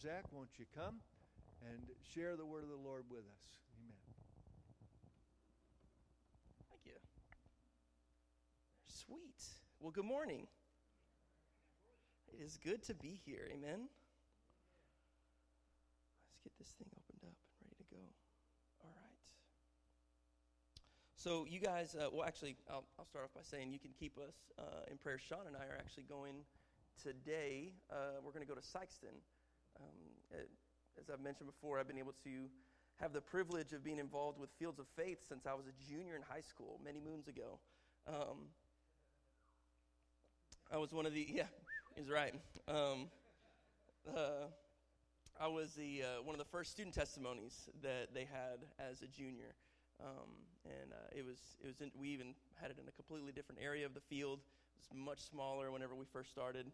Zach, won't you come and share the word of the Lord with us? Amen. Thank you. Sweet. Well, good morning. It is good to be here. Amen. Let's get this thing opened up and ready to go. All right. So, you guys, uh, well, actually, I'll, I'll, start off by saying you can keep us uh, in prayer. Sean and I are actually going today. Uh, we're going to go to Sikeston. Um, as I've mentioned before, I've been able to have the privilege of being involved with Fields of Faith since I was a junior in high school many moons ago. Um, I was one of the, yeah, he's right. Um, uh, I was the, uh, one of the first student testimonies that they had as a junior. Um, and uh, it was, it was in, we even had it in a completely different area of the field. It was much smaller whenever we first started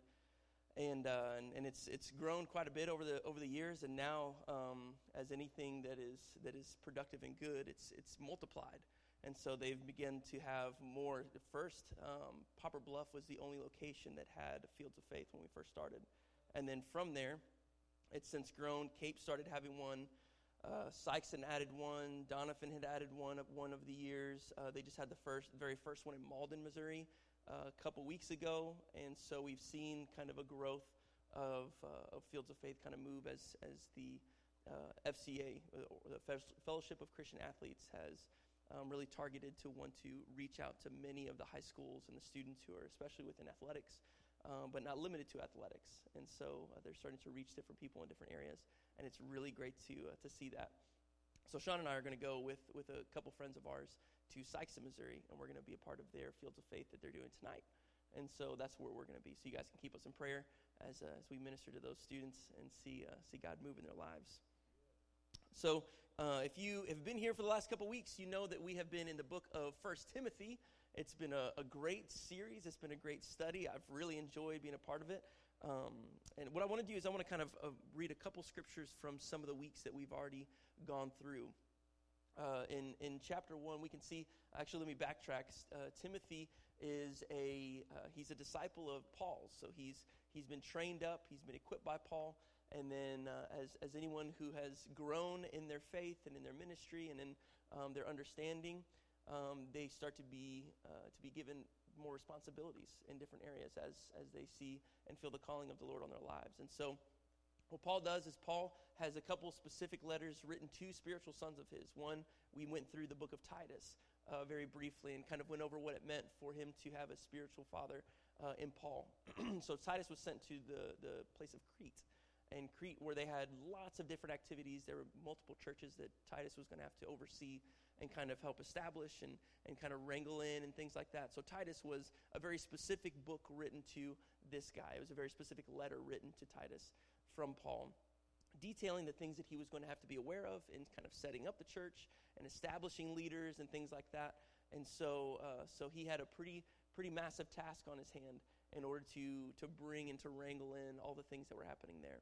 and, uh, and, and it's it's grown quite a bit over the over the years, and now um, as anything that is that is productive and good, it's it's multiplied, and so they've begun to have more. First, um, Poplar Bluff was the only location that had Fields of Faith when we first started, and then from there, it's since grown. Cape started having one. Uh, Sikeston added one. Doniphan had added one of one of the years. Uh, they just had the first, very first one in Malden, Missouri, a couple weeks ago, and so we've seen kind of a growth of, uh, of Fields of Faith kind of move as, as the uh, FCA, or the Fellowship of Christian Athletes, has um, really targeted to want to reach out to many of the high schools and the students who are especially within athletics, um, but not limited to athletics. And so uh, they're starting to reach different people in different areas, and it's really great to, uh, to see that. So Sean and I are going to go with, with a couple friends of ours to Sikeston, Missouri, and we're going to be a part of their Fields of Faith that they're doing tonight. And so that's where we're going to be. So you guys can keep us in prayer as, uh, as we minister to those students and see, uh, see God move in their lives. So uh, if you have been here for the last couple weeks, you know that we have been in the book of First Timothy. It's been a, a, great series. It's been a great study. I've really enjoyed being a part of it. Um, and what I want to do is I want to kind of uh, read a couple scriptures from some of the weeks that we've already gone through uh, in, in chapter 1, we can see, actually, let me backtrack. Uh, Timothy is a, uh, he's a disciple of Paul's. So he's, he's been trained up, he's been equipped by Paul. And then, uh, as, as anyone who has grown in their faith and in their ministry and in um, their understanding, um, they start to be, uh, to be given more responsibilities in different areas as, as they see and feel the calling of the Lord on their lives. And so, what Paul does is Paul has a couple specific letters written to spiritual sons of his. One, we went through the book of Titus uh, very briefly and kind of went over what it meant for him to have a spiritual father uh, in Paul. so Titus was sent to the, the place of Crete. And Crete, where they had lots of different activities, there were multiple churches that Titus was going to have to oversee and kind of help establish and, and kind of wrangle in and things like that. So Titus was a very specific book written to this guy. It was a very specific letter written to Titus from Paul, detailing the things that he was going to have to be aware of in kind of setting up the church and establishing leaders and things like that. And so, uh, so he had a pretty, pretty massive task on his hand in order to, to bring and to wrangle in all the things that were happening there.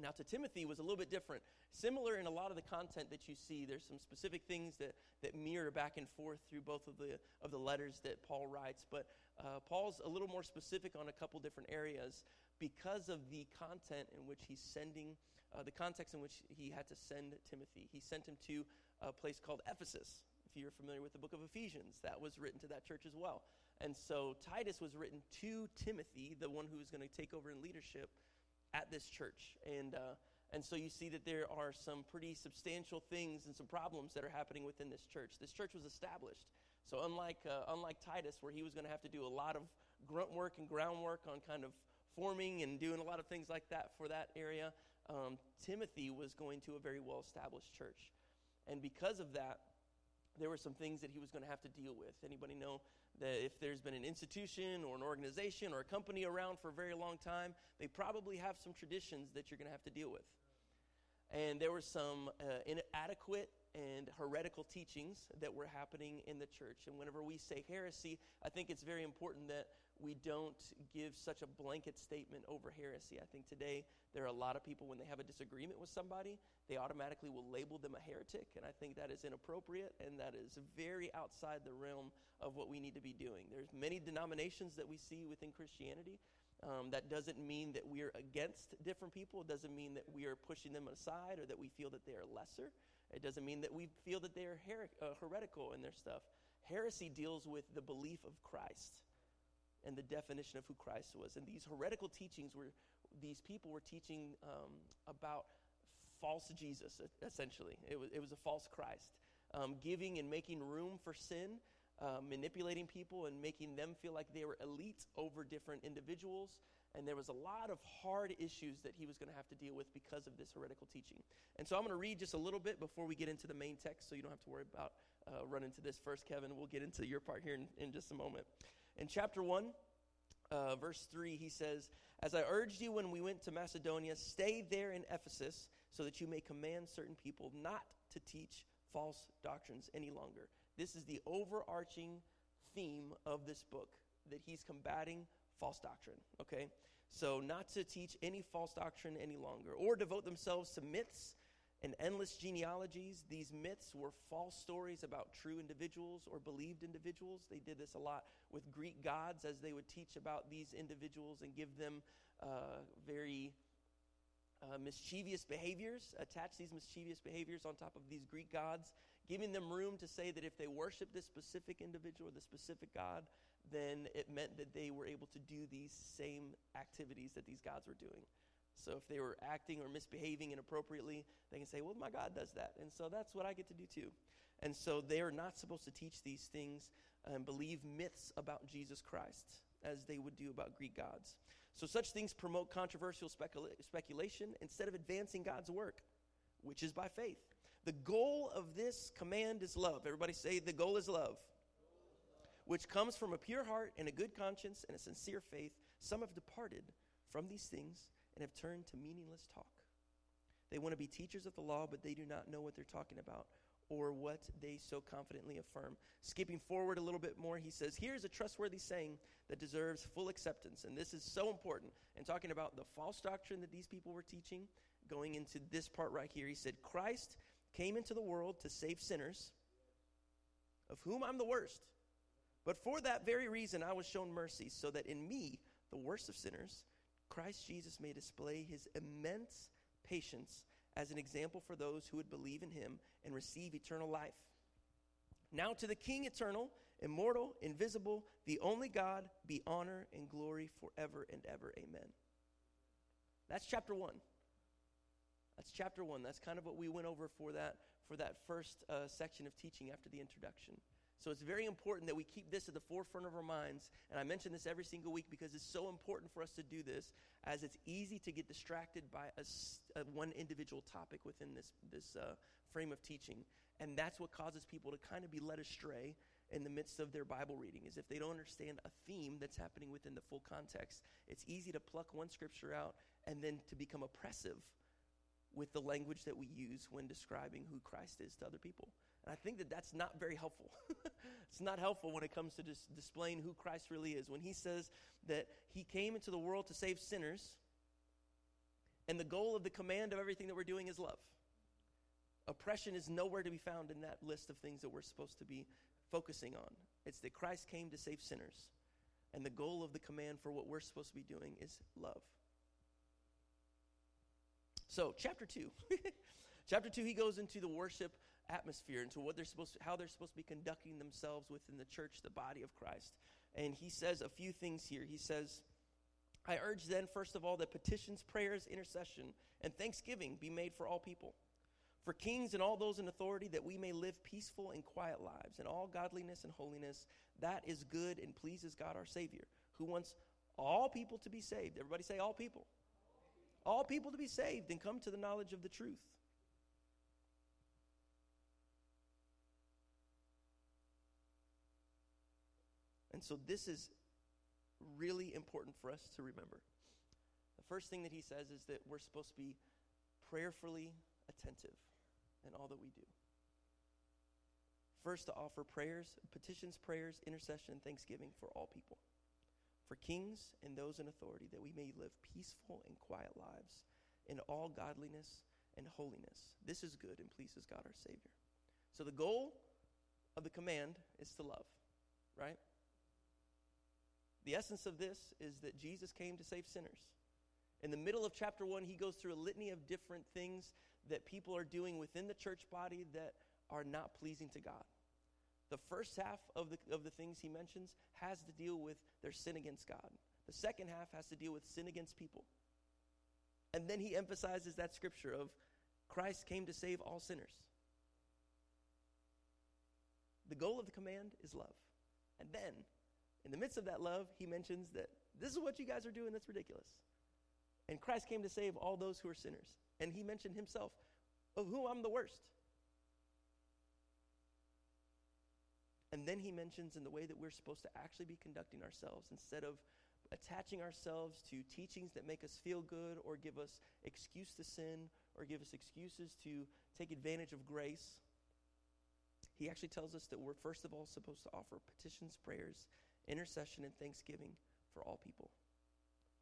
Now, to Timothy was a little bit different. Similar in a lot of the content that you see. There's some specific things that, that mirror back and forth through both of the, of the letters that Paul writes. But uh, Paul's a little more specific on a couple different areas because of the content in which he's sending, uh, the context in which he had to send Timothy. He sent him to a place called Ephesus. If you're familiar with the book of Ephesians, that was written to that church as well. And so Titus was written to Timothy, the one who was going to take over in leadership at this church. And, uh, and so you see that there are some pretty substantial things and some problems that are happening within this church. This church was established. So unlike, uh, unlike Titus, where he was going to have to do a lot of grunt work and groundwork on kind of forming and doing a lot of things like that for that area, um, Timothy was going to a very well established church. And because of that, there were some things that he was going to have to deal with. Anybody know that if there's been an institution or an organization or a company around for a very long time, they probably have some traditions that you're going to have to deal with. And there were some uh, inadequate and heretical teachings that were happening in the church. And whenever we say heresy, I think it's very important that we don't give such a blanket statement over heresy. I think today there are a lot of people, when they have a disagreement with somebody, they automatically will label them a heretic. And I think that is inappropriate and that is very outside the realm of what we need to be doing. There's many denominations that we see within Christianity. Um, that doesn't mean that we're against different people. It doesn't mean that we are pushing them aside or that we feel that they are lesser. It doesn't mean that we feel that they are her- uh, heretical in their stuff. Heresy deals with the belief of Christ and the definition of who Christ was. And these heretical teachings were, these people were teaching um, about false Jesus, essentially. It was, it was a false Christ. Um, giving and making room for sin, uh, manipulating people and making them feel like they were elite over different individuals. And there was a lot of hard issues that he was going to have to deal with because of this heretical teaching. And so I'm going to read just a little bit before we get into the main text so you don't have to worry about uh, running to this first, Kevin. We'll get into your part here in, in just a moment. In chapter 1, uh, verse 3, he says, As I urged you when we went to Macedonia, stay there in Ephesus so that you may command certain people not to teach false doctrines any longer. This is the overarching theme of this book that he's combating false doctrine, okay? So, not to teach any false doctrine any longer or devote themselves to myths and endless genealogies. These myths were false stories about true individuals or believed individuals. They did this a lot with Greek gods as they would teach about these individuals and give them uh, very uh, mischievous behaviors, attach these mischievous behaviors on top of these Greek gods, giving them room to say that if they worship this specific individual or the specific God, then it meant that they were able to do these same activities that these gods were doing. So if they were acting or misbehaving inappropriately, they can say, well, my God does that. And so that's what I get to do too. And so they are not supposed to teach these things and believe myths about Jesus Christ as they would do about Greek gods. So such things promote controversial specula- speculation instead of advancing God's work, which is by faith. The goal of this command is love. Everybody say, the goal is love, which comes from a pure heart and a good conscience and a sincere faith. Some have departed from these things and have turned to meaningless talk. They want to be teachers of the law, but they do not know what they're talking about or what they so confidently affirm. Skipping forward a little bit more, he says, Here's a trustworthy saying that deserves full acceptance. And this is so important. And talking about the false doctrine that these people were teaching, going into this part right here, he said, Christ came into the world to save sinners, of whom I'm the worst. But for that very reason, I was shown mercy, so that in me, the worst of sinners, Christ Jesus may display his immense patience as an example for those who would believe in him and receive eternal life. Now to the King eternal, immortal, invisible, the only God, be honor and glory forever and ever. Amen. That's chapter 1. That's chapter 1. That's kind of what we went over for that for that first uh, section of teaching after the introduction. So it's very important that we keep this at the forefront of our minds. And I mention this every single week because it's so important for us to do this, as it's easy to get distracted by a, a one individual topic within this, this uh, frame of teaching. And that's what causes people to kind of be led astray in the midst of their Bible reading, is if they don't understand a theme that's happening within the full context. It's easy to pluck one scripture out and then to become oppressive with the language that we use when describing who Christ is to other people. And I think that that's not very helpful. it's not helpful when it comes to dis- displaying who Christ really is. When he says that he came into the world to save sinners, and the goal of the command of everything that we're doing is love. Oppression is nowhere to be found in that list of things that we're supposed to be focusing on. It's that Christ came to save sinners. And the goal of the command for what we're supposed to be doing is love. So, chapter 2. chapter 2, he goes into the worship atmosphere, into what they're supposed to, how they're supposed to be conducting themselves within the church, the body of Christ. And he says a few things here. He says, I urge then, first of all, that petitions, prayers, intercession, and thanksgiving be made for all people, for kings and all those in authority, that we may live peaceful and quiet lives in all godliness and holiness. That is good and pleases God our Savior, who wants all people to be saved. Everybody say, all people. All people to be saved and come to the knowledge of the truth. And so this is really important for us to remember. The first thing that he says is that we're supposed to be prayerfully attentive in all that we do. First, to offer prayers, petitions, prayers, intercession, thanksgiving for all people, for kings and those in authority, that we may live peaceful and quiet lives in all godliness and holiness. This is good and pleases God our Savior. So, the goal of the command is to love, right? The essence of this is that Jesus came to save sinners. In the middle of chapter 1, he goes through a litany of different things that people are doing within the church body that are not pleasing to God. The first half of the, of the things he mentions has to deal with their sin against God. The second half has to deal with sin against people. And then he emphasizes that scripture of Christ came to save all sinners. The goal of the command is love. And then, in the midst of that love, he mentions that this is what you guys are doing that's ridiculous. And Christ came to save all those who are sinners. And he mentioned himself, of whom I'm the worst. And then he mentions in the way that we're supposed to actually be conducting ourselves instead of attaching ourselves to teachings that make us feel good or give us excuse to sin or give us excuses to take advantage of grace. He actually tells us that we're first of all supposed to offer petitions, prayers, intercession, and thanksgiving for all people,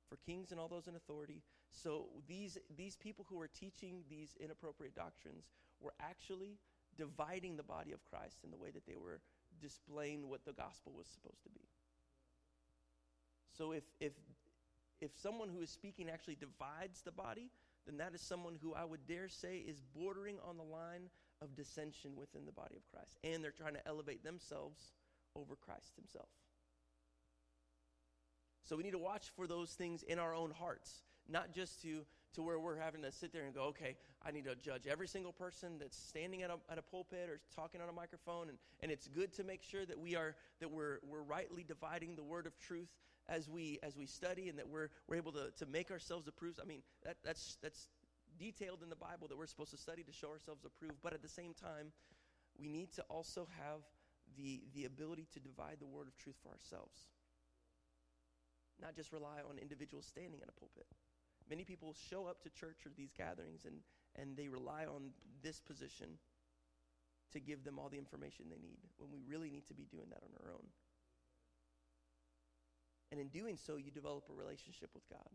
for kings and all those in authority. So these, these people who are teaching these inappropriate doctrines were actually dividing the body of Christ in the way that they were displaying what the gospel was supposed to be. So if, if, if someone who is speaking actually divides the body, then that is someone who I would dare say is bordering on the line of dissension within the body of Christ. And they're trying to elevate themselves over Christ himself. So we need to watch for those things in our own hearts, not just to, to where we're having to sit there and go, okay, I need to judge every single person that's standing at a, at a pulpit or talking on a microphone. And, and it's good to make sure that we are that we're, we're rightly dividing the word of truth as we as we study and that we're we're able to, to make ourselves approved. I mean, that, that's that's detailed in the Bible that we're supposed to study to show ourselves approved, but at the same time, we need to also have the the ability to divide the word of truth for ourselves. Not just rely on individuals standing in a pulpit. Many people show up to church or these gatherings and, and they rely on this position to give them all the information they need when we really need to be doing that on our own. And in doing so, you develop a relationship with God.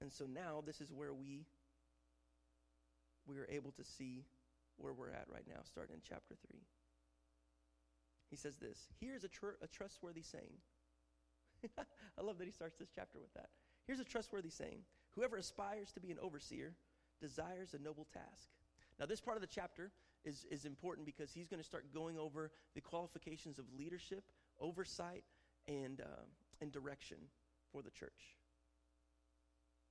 And so now this is where we we are able to see where we're at right now, starting in chapter 3. He says this Here's a, tr- a trustworthy saying. I love that he starts this chapter with that. Here's a trustworthy saying Whoever aspires to be an overseer desires a noble task. Now, this part of the chapter is, is important because he's going to start going over the qualifications of leadership, oversight, and, uh, and direction for the church.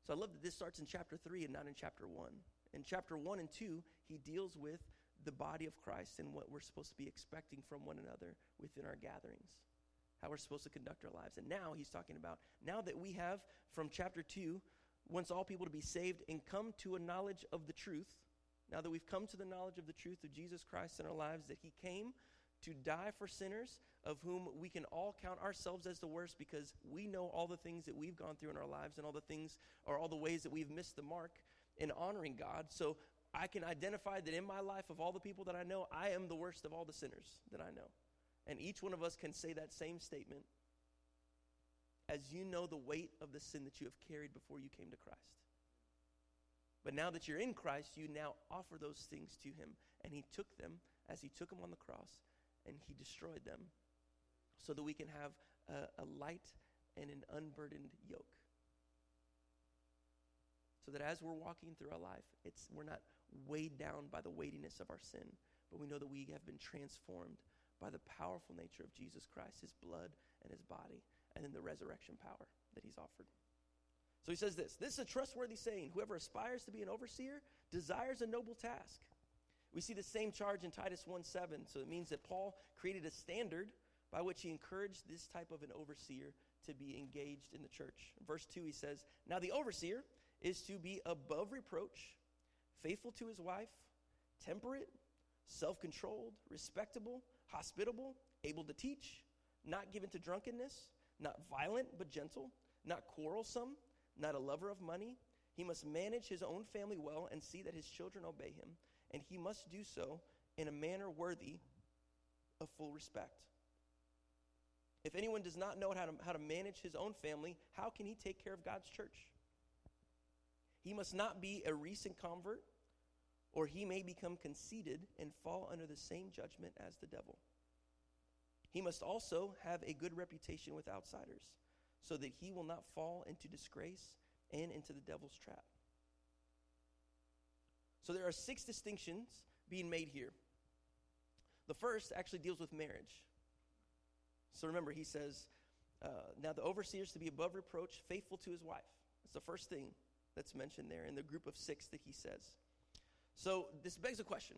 So I love that this starts in chapter 3 and not in chapter 1. In chapter 1 and 2, he deals with the body of Christ and what we're supposed to be expecting from one another within our gatherings, how we're supposed to conduct our lives. And now he's talking about now that we have from chapter 2, wants all people to be saved and come to a knowledge of the truth now that we've come to the knowledge of the truth of Jesus Christ in our lives, that he came to die for sinners, of whom we can all count ourselves as the worst because we know all the things that we've gone through in our lives and all the things or all the ways that we've missed the mark in honoring God. So I can identify that in my life, of all the people that I know, I am the worst of all the sinners that I know. And each one of us can say that same statement as you know the weight of the sin that you have carried before you came to Christ. But now that you're in Christ, you now offer those things to him. And he took them as he took them on the cross and he destroyed them so that we can have a, a light and an unburdened yoke. So that as we're walking through our life, it's, we're not weighed down by the weightiness of our sin, but we know that we have been transformed by the powerful nature of Jesus Christ, his blood and his body, and then the resurrection power that he's offered. So he says this This is a trustworthy saying. Whoever aspires to be an overseer desires a noble task. We see the same charge in Titus 1 7. So it means that Paul created a standard by which he encouraged this type of an overseer to be engaged in the church. verse 2, he says, Now the overseer is to be above reproach, faithful to his wife, temperate, self controlled, respectable, hospitable, able to teach, not given to drunkenness, not violent but gentle, not quarrelsome not a lover of money. He must manage his own family well and see that his children obey him, and he must do so in a manner worthy of full respect. If anyone does not know how to, how to manage his own family, how can he take care of God's church? He must not be a recent convert, or he may become conceited and fall under the same judgment as the devil. He must also have a good reputation with outsiders, so that he will not fall into disgrace and into the devil's trap. So there are six distinctions being made here. The first actually deals with marriage. So remember, he says, uh, Now the overseer is to be above reproach, faithful to his wife. That's the first thing that's mentioned there in the group of six that he says. So this begs a question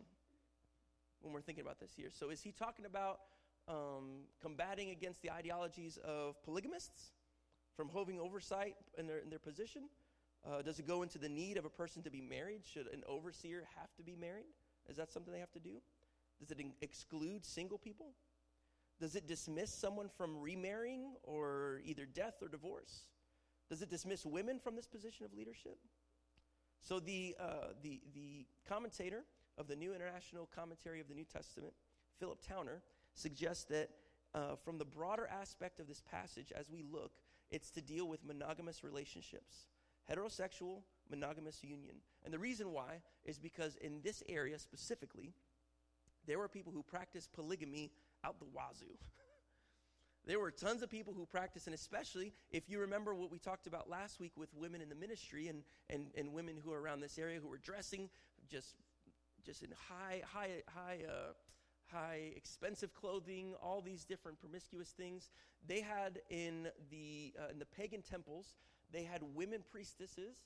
when we're thinking about this here. So is he talking about um, combating against the ideologies of polygamists from holding oversight in their, in their position? Uh, does it go into the need of a person to be married? Should an overseer have to be married? Is that something they have to do? Does it in- exclude single people? Does it dismiss someone from remarrying or either death or divorce? Does it dismiss women from this position of leadership? So the, uh, the, the commentator of the New International Commentary of the New Testament, Philip Towner, suggests that uh, from the broader aspect of this passage, as we look, it's to deal with monogamous relationships, heterosexual monogamous union. And the reason why is because in this area specifically, there were people who practiced polygamy out the wazoo. there were tons of people who practiced, and especially if you remember what we talked about last week with women in the ministry and, and, and women who are around this area who were dressing just, just in high, high, high, uh, high expensive clothing, all these different promiscuous things. They had in the, uh, in the pagan temples, they had women priestesses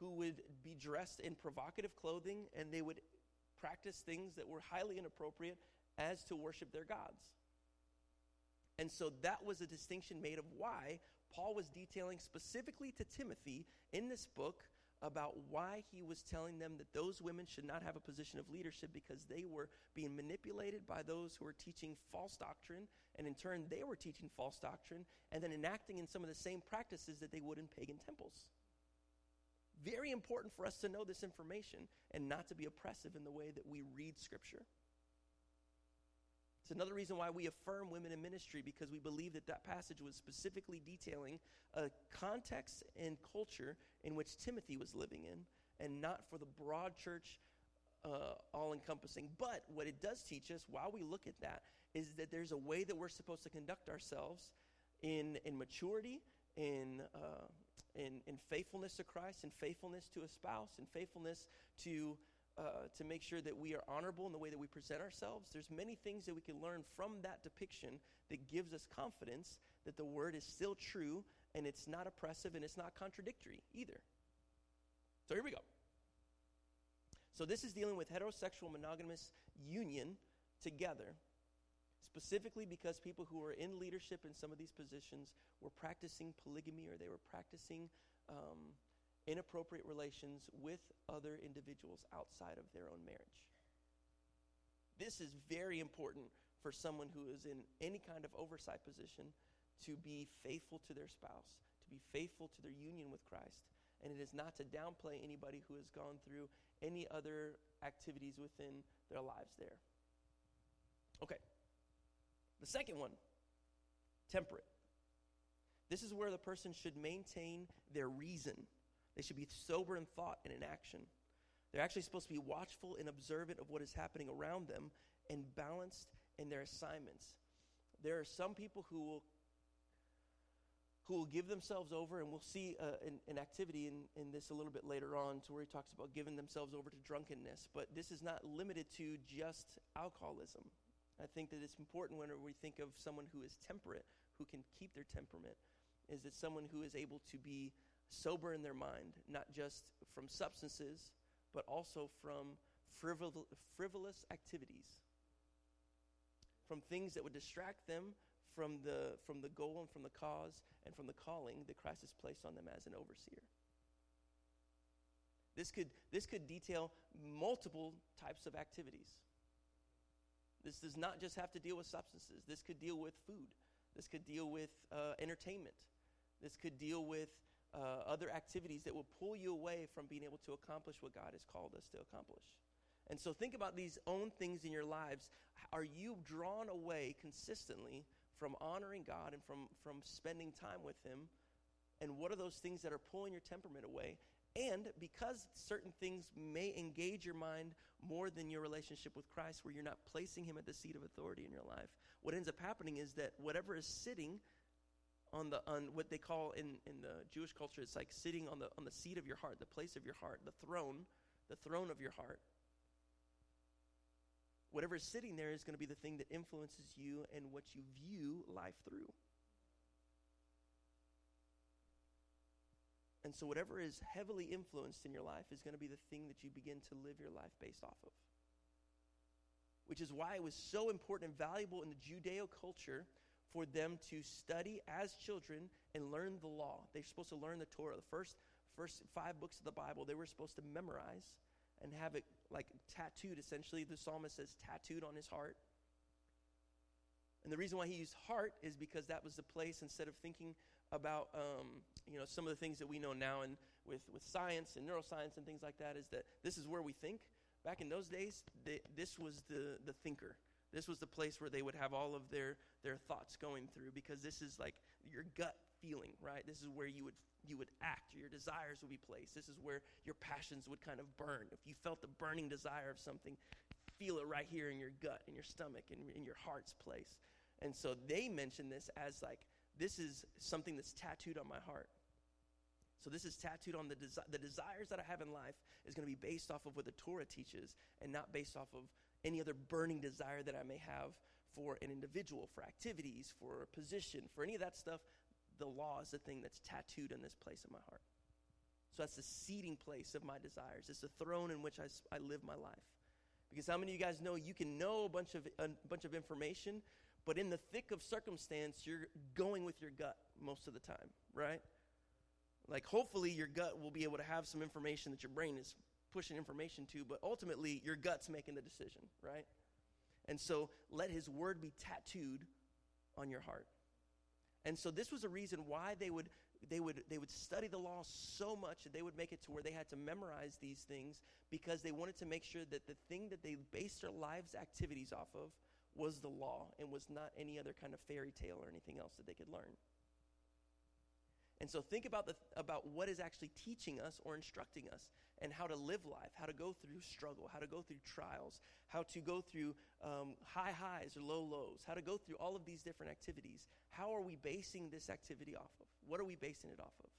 who would be dressed in provocative clothing and they would practice things that were highly inappropriate as to worship their gods. And so that was a distinction made of why Paul was detailing specifically to Timothy in this book about why he was telling them that those women should not have a position of leadership because they were being manipulated by those who were teaching false doctrine, and in turn, they were teaching false doctrine and then enacting in some of the same practices that they would in pagan temples. Very important for us to know this information and not to be oppressive in the way that we read Scripture. It's another reason why we affirm women in ministry because we believe that that passage was specifically detailing a context and culture in which Timothy was living in and not for the broad church uh, all encompassing. But what it does teach us while we look at that is that there's a way that we're supposed to conduct ourselves in, in maturity, in, uh, in, in faithfulness to Christ, in faithfulness to a spouse, in faithfulness to uh, to make sure that we are honorable in the way that we present ourselves. There's many things that we can learn from that depiction that gives us confidence that the word is still true and it's not oppressive and it's not contradictory either. So here we go. So this is dealing with heterosexual monogamous union together, specifically because people who were in leadership in some of these positions were practicing polygamy or they were practicing um, inappropriate relations with other individuals outside of their own marriage. This is very important for someone who is in any kind of oversight position to be faithful to their spouse, to be faithful to their union with Christ. And it is not to downplay anybody who has gone through any other activities within their lives there. Okay. The second one temperate. This is where the person should maintain their reason they should be sober in thought and in action. They're actually supposed to be watchful and observant of what is happening around them and balanced in their assignments. There are some people who will who will give themselves over, and we'll see uh, an, an, activity in, in this a little bit later on, to where he talks about giving themselves over to drunkenness. But this is not limited to just alcoholism. I think that it's important whenever we think of someone who is temperate, who can keep their temperament, is that someone who is able to be sober in their mind, not just from substances, but also from frivol- frivolous activities, from things that would distract them from the, from the goal and from the cause and from the calling that Christ has placed on them as an overseer. This could, this could detail multiple types of activities. This does not just have to deal with substances. This could deal with food. This could deal with uh, entertainment. This could deal with uh, other activities that will pull you away from being able to accomplish what God has called us to accomplish. And so think about these own things in your lives. Are you drawn away consistently from honoring God and from, from spending time with Him? And what are those things that are pulling your temperament away? And because certain things may engage your mind more than your relationship with Christ, where you're not placing Him at the seat of authority in your life, what ends up happening is that whatever is sitting on the on what they call in, in the Jewish culture, it's like sitting on the on the seat of your heart, the place of your heart, the throne, the throne of your heart. Whatever is sitting there is going to be the thing that influences you and what you view life through. And so, whatever is heavily influenced in your life is going to be the thing that you begin to live your life based off of. Which is why it was so important and valuable in the Judeo culture for them to study as children and learn the law. They're supposed to learn the Torah. The first, first five books of the Bible, they were supposed to memorize and have it like tattooed, essentially. The psalmist says tattooed on his heart. And the reason why he used heart is because that was the place, instead of thinking about um, you know some of the things that we know now and with, with science and neuroscience and things like that is that this is where we think back in those days they, this was the, the thinker this was the place where they would have all of their, their thoughts going through because this is like your gut feeling right? This is where you would you would act. Your desires would be placed. This is where your passions would kind of burn. If you felt the burning desire of something feel it right here in your gut in your stomach in, in your heart's place. And so they mention this as like this is something that's tattooed on my heart. So this is tattooed on the desi- the desires that I have in life is going to be based off of what the Torah teaches and not based off of any other burning desire that I may have for an individual, for activities, for a position, for any of that stuff. The law is the thing that's tattooed in this place of my heart. So that's the seating place of my desires. It's the throne in which I, I live my life. Because how many of you guys know you can know a bunch of a bunch of information, but in the thick of circumstance, you're going with your gut most of the time, right? Like, hopefully, your gut will be able to have some information that your brain is pushing information to, but ultimately, your gut's making the decision, right? And so, let his word be tattooed on your heart. And so, this was a reason why they would. They would, they would study the law so much that they would make it to where they had to memorize these things because they wanted to make sure that the thing that they based their lives' activities off of was the law and was not any other kind of fairy tale or anything else that they could learn. And so think about the about what is actually teaching us or instructing us and how to live life, how to go through struggle, how to go through trials, how to go through um, high highs or low lows, how to go through all of these different activities. How are we basing this activity off of? What are we basing it off of?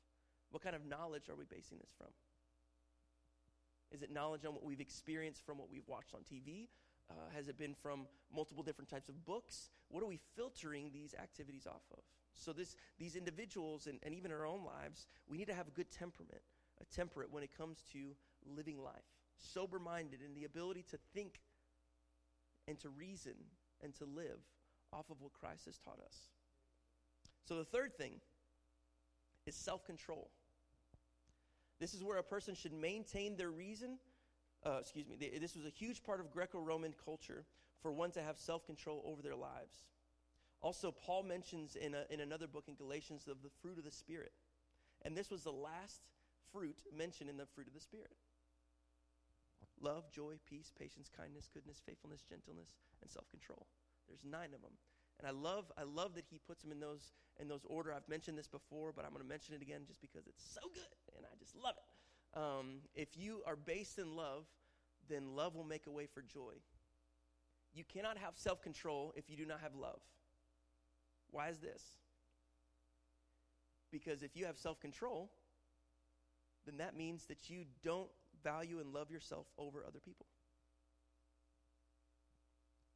What kind of knowledge are we basing this from? Is it knowledge on what we've experienced from what we've watched on TV? Uh, has it been from multiple different types of books? What are we filtering these activities off of? So this, these individuals and, and even our own lives, we need to have a good temperament, temperate when it comes to living life, sober-minded in the ability to think and to reason and to live off of what Christ has taught us. So the third thing is self-control. This is where a person should maintain their reason uh, excuse me, this was a huge part of Greco Roman culture for one to have self control over their lives. Also, Paul mentions in, a, in another book in Galatians of the fruit of the Spirit. And this was the last fruit mentioned in the fruit of the Spirit love, joy, peace, patience, kindness, goodness, faithfulness, gentleness, and self control. There's nine of them. And I love, I love that he puts them in those, in those order. I've mentioned this before, but I'm going to mention it again just because it's so good and I just love it. Um, if you are based in love, then love will make a way for joy. You cannot have self control if you do not have love. Why is this? Because if you have self control, then that means that you don't value and love yourself over other people.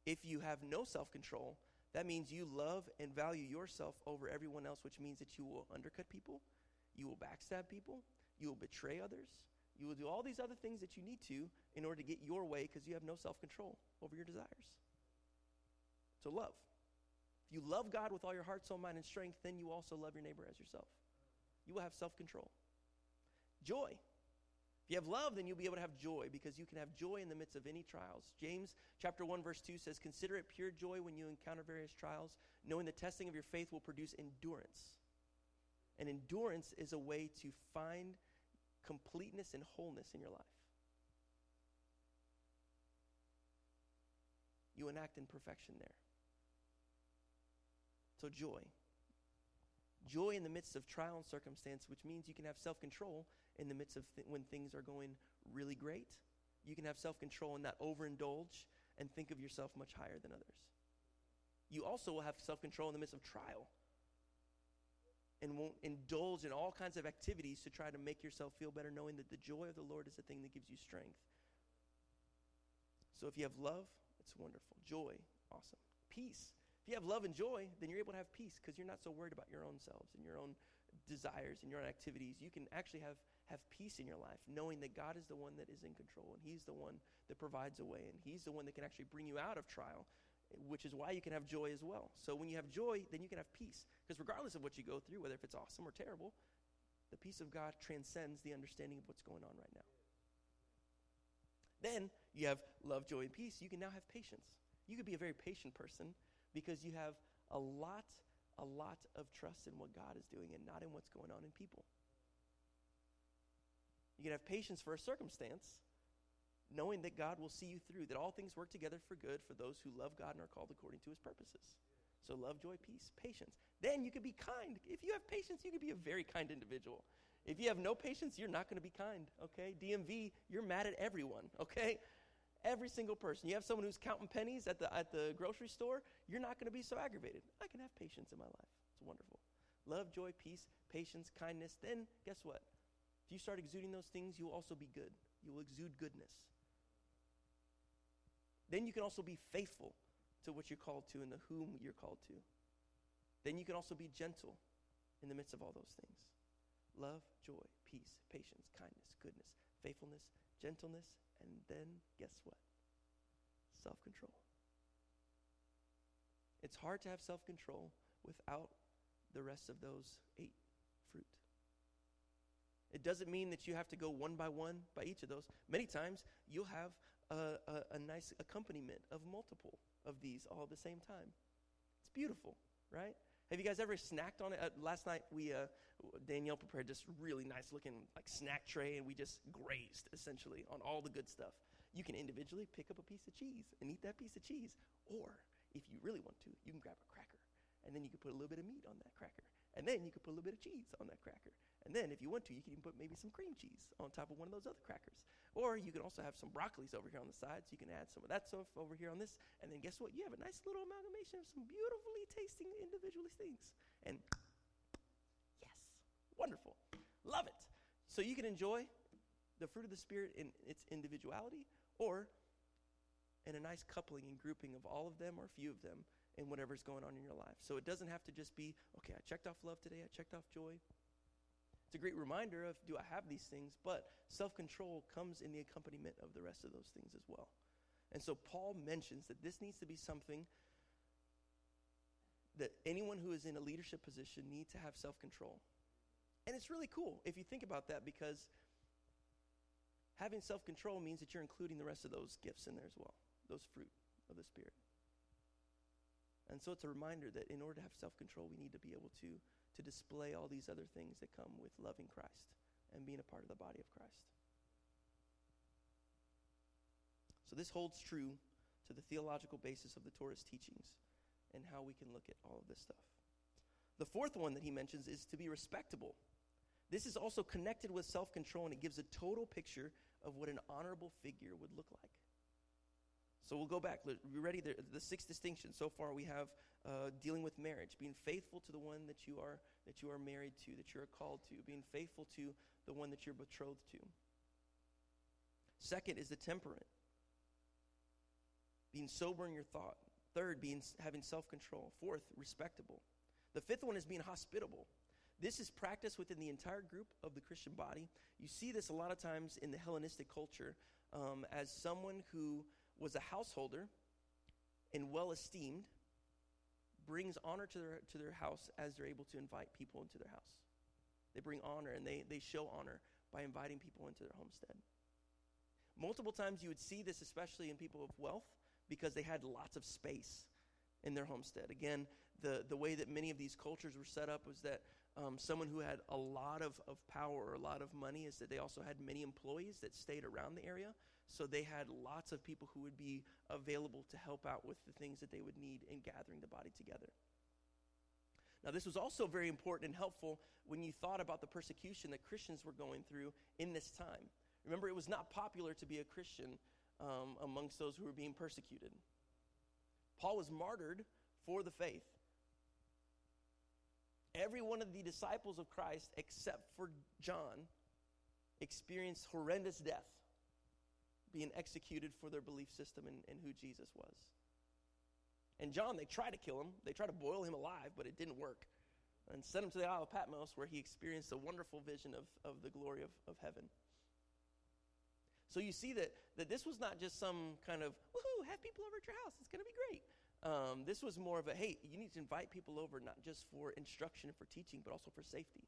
If you have no self control, that means you love and value yourself over everyone else, which means that you will undercut people, you will backstab people, you will betray others. You will do all these other things that you need to in order to get your way because you have no self control over your desires. So, love. If you love God with all your heart, soul, mind, and strength, then you also love your neighbor as yourself. You will have self control. Joy. If you have love, then you'll be able to have joy because you can have joy in the midst of any trials. James chapter 1 verse 2 says, "Consider it pure joy when you encounter various trials, knowing the testing of your faith will produce endurance." And endurance is a way to find completeness and wholeness in your life. You enact in perfection there. So, joy. Joy in the midst of trial and circumstance, which means you can have self control in the midst of th- when things are going really great. You can have self control and not overindulge and think of yourself much higher than others. You also will have self control in the midst of trial and won't indulge in all kinds of activities to try to make yourself feel better, knowing that the joy of the Lord is the thing that gives you strength. So if you have love, it's wonderful. Joy, awesome. Peace. If you have love and joy, then you're able to have peace because you're not so worried about your own selves and your own desires and your own activities. You can actually have, have peace in your life, knowing that God is the one that is in control and He's the one that provides a way and He's the one that can actually bring you out of trial, which is why you can have joy as well. So when you have joy, then you can have peace. Because regardless of what you go through, whether if it's awesome or terrible, the peace of God transcends the understanding of what's going on right now. Then you have love, joy, and peace. You can now have patience. You could be a very patient person because you have a lot, a lot of trust in what God is doing and not in what's going on in people. You can have patience for a circumstance, knowing that God will see you through, that all things work together for good for those who love God and are called according to his purposes. So, love, joy, peace, patience. Then you can be kind. If you have patience, you can be a very kind individual. If you have no patience, you're not going to be kind, okay? DMV, you're mad at everyone, okay? Every single person. You have someone who's counting pennies at the, at the grocery store, you're not going to be so aggravated. I can have patience in my life. It's wonderful. Love, joy, peace, patience, kindness. Then, guess what? If you start exuding those things, you'll also be good. You will exude goodness. Then you can also be faithful to what you're called to and the whom you're called to. Then you can also be gentle in the midst of all those things love, joy, peace, patience, kindness, goodness, faithfulness, gentleness, and then guess what? Self control. It's hard to have self control without the rest of those eight fruit. It doesn't mean that you have to go one by one by each of those. Many times you'll have a, a, a nice accompaniment of multiple of these all at the same time. It's beautiful, right? Have you guys ever snacked on it? Uh, last night we uh, Danielle prepared this really nice looking like snack tray, and we just grazed essentially on all the good stuff. You can individually pick up a piece of cheese and eat that piece of cheese, or if you really want to, you can grab a cracker, and then you can put a little bit of meat on that cracker, and then you can put a little bit of cheese on that cracker, and then if you want to, you can even put maybe some cream cheese on top of one of those other crackers. Or you can also have some broccolis over here on the side, so you can add some of that stuff over here on this. And then guess what? You have a nice little amalgamation of some beautifully tasting individually things. And yes, wonderful. Love it. So you can enjoy the fruit of the Spirit in its individuality or in a nice coupling and grouping of all of them or a few of them in whatever's going on in your life. So it doesn't have to just be, okay, I checked off love today, I checked off joy. It's a great reminder of do I have these things, but self control comes in the accompaniment of the rest of those things as well. And so Paul mentions that this needs to be something that anyone who is in a leadership position need to have self control. And it's really cool if you think about that because having self control means that you're including the rest of those gifts in there as well, those fruit of the Spirit. And so it's a reminder that in order to have self control, we need to be able to to display all these other things that come with loving Christ and being a part of the body of Christ. So, this holds true to the theological basis of the Torah's teachings and how we can look at all of this stuff. The fourth one that he mentions is to be respectable. This is also connected with self control, and it gives a total picture of what an honorable figure would look like. So we'll go back. We ready? The, the distinctions so far we have uh, dealing with marriage, being faithful to the one that you are that you are married to, that you are called to, being faithful to the one that you're betrothed to. Second is the temperate, being sober in your thought. Third, being having self-control. Fourth, respectable. The fifth one is being hospitable. This is practiced within the entire group of the Christian body. You see this a lot of times in the Hellenistic culture um, as someone who was a householder and well esteemed brings honor to their, to their house as they're able to invite people into their house. They bring honor and they, they show honor by inviting people into their homestead. Multiple times you would see this, especially in people of wealth, because they had lots of space in their homestead. Again, the, the way that many of these cultures were set up was that um, someone who had a lot of, of power or a lot of money is that they also had many employees that stayed around the area. So they had lots of people who would be available to help out with the things that they would need in gathering the body together. Now, this was also very important and helpful when you thought about the persecution that Christians were going through in this time. Remember, it was not popular to be a Christian um, amongst those who were being persecuted. Paul was martyred for the faith. Every one of the disciples of Christ, except for John, experienced horrendous death, being executed for their belief system and, and who Jesus was. And John, they tried to kill him, they tried to boil him alive, but it didn't work. And sent him to the Isle of Patmos, where he experienced a wonderful vision of, of the glory of, of heaven. So you see that, that this was not just some kind of, woohoo, have people over at your house, it's going to be great. Um, this was more of a, hey, you need to invite people over not just for instruction and for teaching, but also for safety.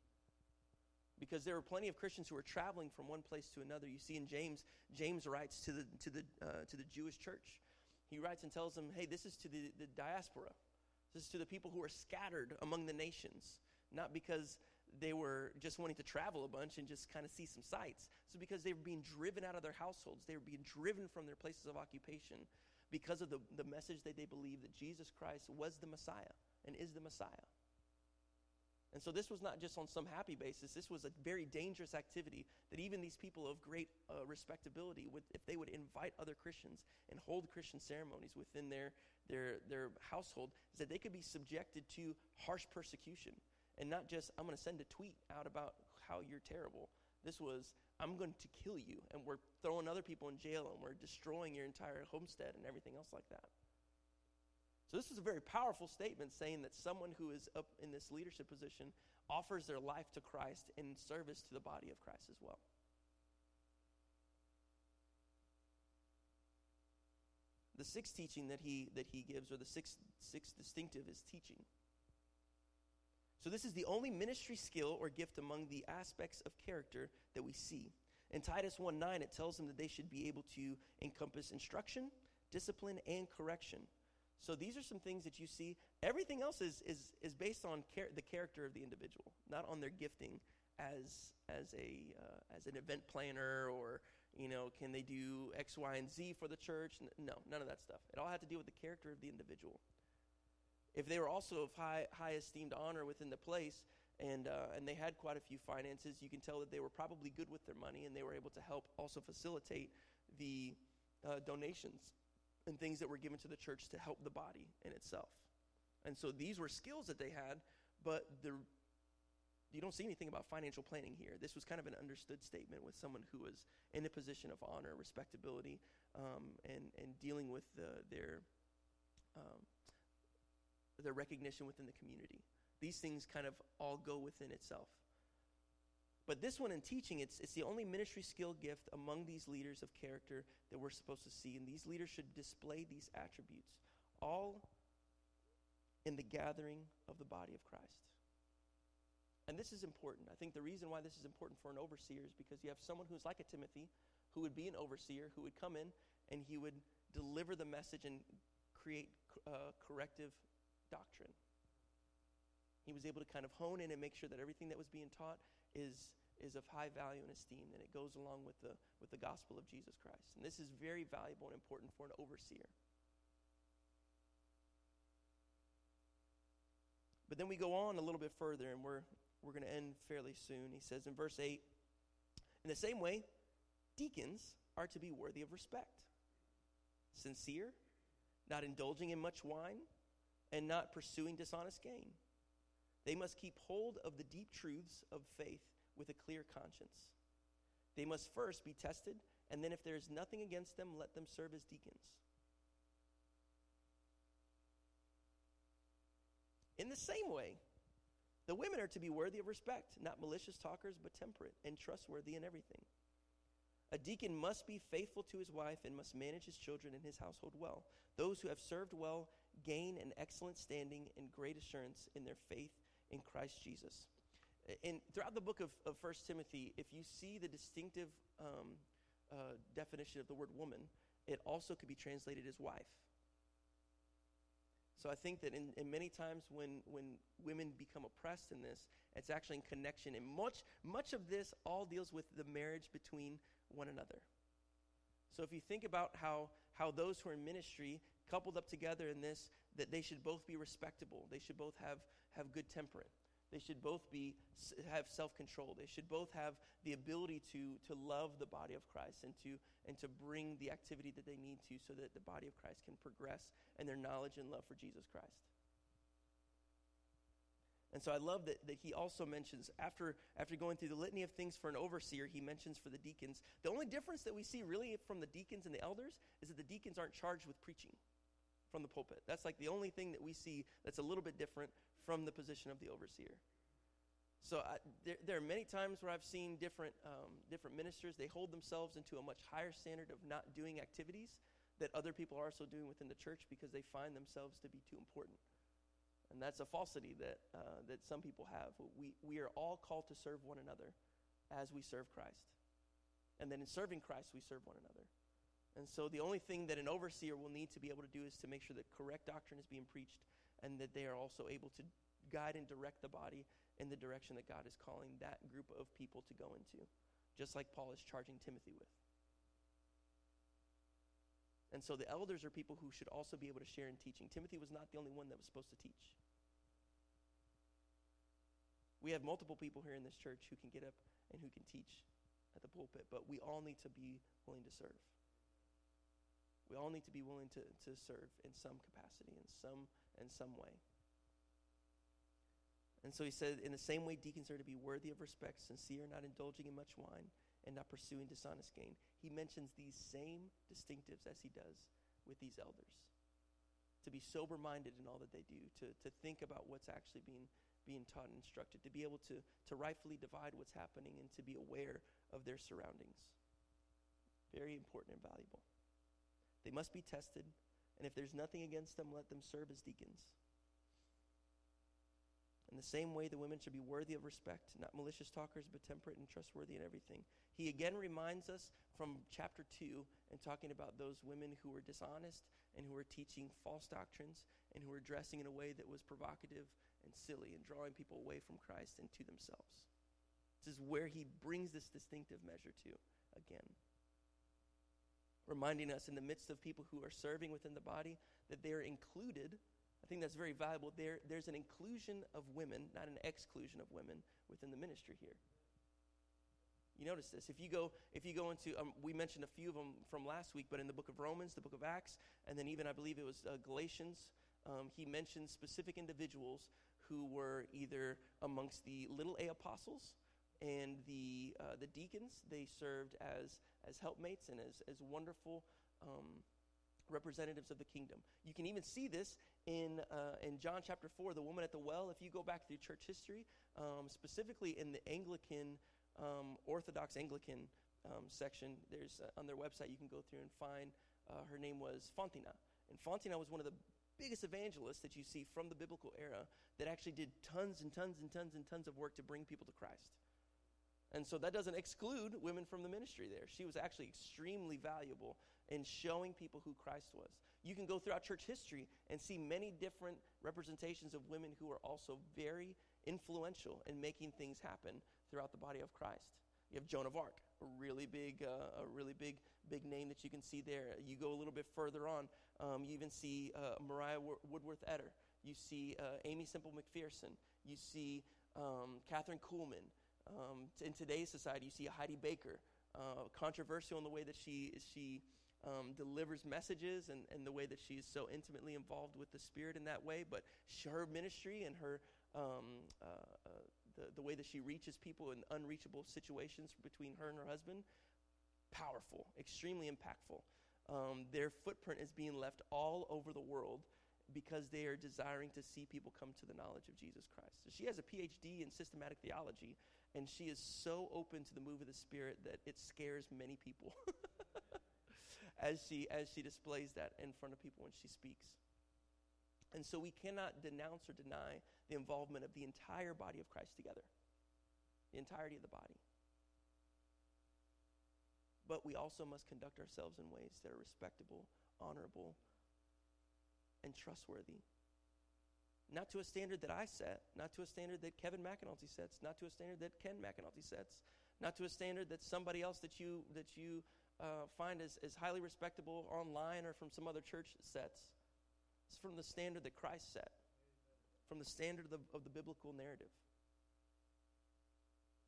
Because there were plenty of Christians who were traveling from one place to another. You see in James, James writes to the, to the, uh, to the Jewish church. He writes and tells them, hey, this is to the, the diaspora. This is to the people who are scattered among the nations. Not because they were just wanting to travel a bunch and just kind of see some sights. So because they were being driven out of their households, they were being driven from their places of occupation because of the, the message that they believed that Jesus Christ was the Messiah and is the Messiah. And so this was not just on some happy basis. This was a very dangerous activity that even these people of great uh, respectability would, if they would invite other Christians and hold Christian ceremonies within their, their, their household, is that they could be subjected to harsh persecution. And not just, I'm going to send a tweet out about how you're terrible. This was, I'm going to kill you, and we're throwing other people in jail, and we're destroying your entire homestead and everything else like that. So, this is a very powerful statement saying that someone who is up in this leadership position offers their life to Christ in service to the body of Christ as well. The sixth teaching that he, that he gives, or the sixth, sixth distinctive, is teaching. So, this is the only ministry skill or gift among the aspects of character that we see. In Titus 1 9, it tells them that they should be able to encompass instruction, discipline, and correction. So, these are some things that you see. Everything else is, is, is based on char- the character of the individual, not on their gifting as, as, a, uh, as an event planner or, you know, can they do X, Y, and Z for the church? No, none of that stuff. It all had to do with the character of the individual if they were also of high, high esteemed honor within the place and, uh, and they had quite a few finances, you can tell that they were probably good with their money and they were able to help also facilitate the uh, donations and things that were given to the church to help the body in itself. And so these were skills that they had, but the, you don't see anything about financial planning here. This was kind of an understood statement with someone who was in a position of honor, respectability, um, and, and dealing with the, their um, their recognition within the community. These things kind of all go within itself. But this one in teaching, it's, it's the only ministry skill gift among these leaders of character that we're supposed to see. And these leaders should display these attributes, all in the gathering of the body of Christ. And this is important. I think the reason why this is important for an overseer is because you have someone who's like a Timothy, who would be an overseer, who would come in and he would deliver the message and create uh, corrective doctrine. He was able to kind of hone in and make sure that everything that was being taught is, is of high value and esteem, and it goes along with the, with the gospel of Jesus Christ. And this is very valuable and important for an overseer. But then we go on a little bit further, and we're, we're going to end fairly soon. He says in verse 8 In the same way, deacons are to be worthy of respect, sincere, not indulging in much wine and not pursuing dishonest gain. They must keep hold of the deep truths of faith with a clear conscience. They must first be tested, and then, if there is nothing against them, let them serve as deacons. In the same way, the women are to be worthy of respect, not malicious talkers, but temperate and trustworthy in everything. A deacon must be faithful to his wife and must manage his children and his household well. Those who have served well gain an excellent standing and great assurance in their faith in Christ Jesus. And throughout the book of, of 1 Timothy, if you see the distinctive um, uh, definition of the word woman, it also could be translated as wife. So I think that in, in, many times when, when women become oppressed in this, it's actually in connection. And much, much of this all deals with the marriage between one another. So if you think about how, how those who are in ministry coupled up together in this, that they should both be respectable. They should both have have good temperament. They should both be have self-control. They should both have the ability to to love the body of Christ and to and to bring the activity that they need to so that the body of Christ can progress in their knowledge and love for Jesus Christ. And so I love that, that he also mentions, after, after going through the litany of things for an overseer, he mentions for the deacons. The only difference that we see really from the deacons and the elders is that the deacons aren't charged with preaching from the pulpit. That's like the only thing that we see that's a little bit different from the position of the overseer. So I, there, there, are many times where I've seen different, um, different ministers, they hold themselves into a much higher standard of not doing activities that other people are also doing within the church because they find themselves to be too important. And that's a falsity that, uh, that some people have. We, we are all called to serve one another as we serve Christ. And then in serving Christ, we serve one another. And so the only thing that an overseer will need to be able to do is to make sure that correct doctrine is being preached and that they are also able to guide and direct the body in the direction that God is calling that group of people to go into, just like Paul is charging Timothy with. And so the elders are people who should also be able to share in teaching. Timothy was not the only one that was supposed to teach. We have multiple people here in this church who can get up and who can teach at the pulpit, but we all need to be willing to serve. We all need to be willing to, to serve in some capacity, in some, in some way. And so he said, in the same way, deacons are to be worthy of respect, sincere, not indulging in much wine, and not pursuing dishonest gain. He mentions these same distinctives as he does with these elders. To be sober minded in all that they do, to, to think about what's actually being, being taught and instructed, to be able to, to rightfully divide what's happening, and to be aware of their surroundings. Very important and valuable. They must be tested, and if there's nothing against them, let them serve as deacons. In the same way, the women should be worthy of respect, not malicious talkers, but temperate and trustworthy in everything. He again reminds us from chapter 2 and talking about those women who were dishonest and who were teaching false doctrines and who were dressing in a way that was provocative and silly and drawing people away from Christ and to themselves. This is where he brings this distinctive measure to again. Reminding us in the midst of people who are serving within the body that they are included I think that's very valuable. There, there's an inclusion of women, not an exclusion of women within the ministry here. You notice this. If you go, if you go into, um, we mentioned a few of them from last week, but in the book of Romans, the book of Acts, and then even I believe it was uh, Galatians, um, he mentions specific individuals who were either amongst the little a apostles and the uh, the deacons. They served as as helpmates and as as wonderful. Um, representatives of the kingdom. You can even see this in, uh, in John chapter 4, the woman at the well. If you go back through church history, um, specifically in the Anglican, um, Orthodox Anglican um, section, there's uh, on their website, you can go through and find uh, her name was Fontina. And Fontina was one of the biggest evangelists that you see from the biblical era that actually did tons and tons and tons and tons of work to bring people to Christ. And so that doesn't exclude women from the ministry there. She was actually extremely valuable in showing people who Christ was. You can go throughout church history and see many different representations of women who are also very influential in making things happen throughout the body of Christ. You have Joan of Arc, a really big, uh, a really big, big name that you can see there. You go a little bit further on, um, you even see uh, Maria Woodworth Etter. You see uh, Aimee Semple McPherson. You see um, Kathryn Kuhlman. Um, in today's society, you see Heidi Baker, uh, controversial in the way that she she um, delivers messages and, and the way that she's so intimately involved with the Spirit in that way. But her ministry and her um, uh, uh, the the way that she reaches people in unreachable situations between her and her husband, powerful, extremely impactful. Um, their footprint is being left all over the world because they are desiring to see people come to the knowledge of Jesus Christ. So she has a PhD in systematic theology, and she is so open to the move of the Spirit that it scares many people as, she, as she displays that in front of people when she speaks. And so we cannot denounce or deny the involvement of the entire body of Christ together, the entirety of the body. But we also must conduct ourselves in ways that are respectable, honorable, and trustworthy. Not to a standard that I set, not to a standard that Kevin McAnulty sets, not to a standard that Ken McAnulty sets, not to a standard that somebody else that you, that you uh, find as, as highly respectable online or from some other church sets. It's from the standard that Christ set from the standard of the, of the biblical narrative.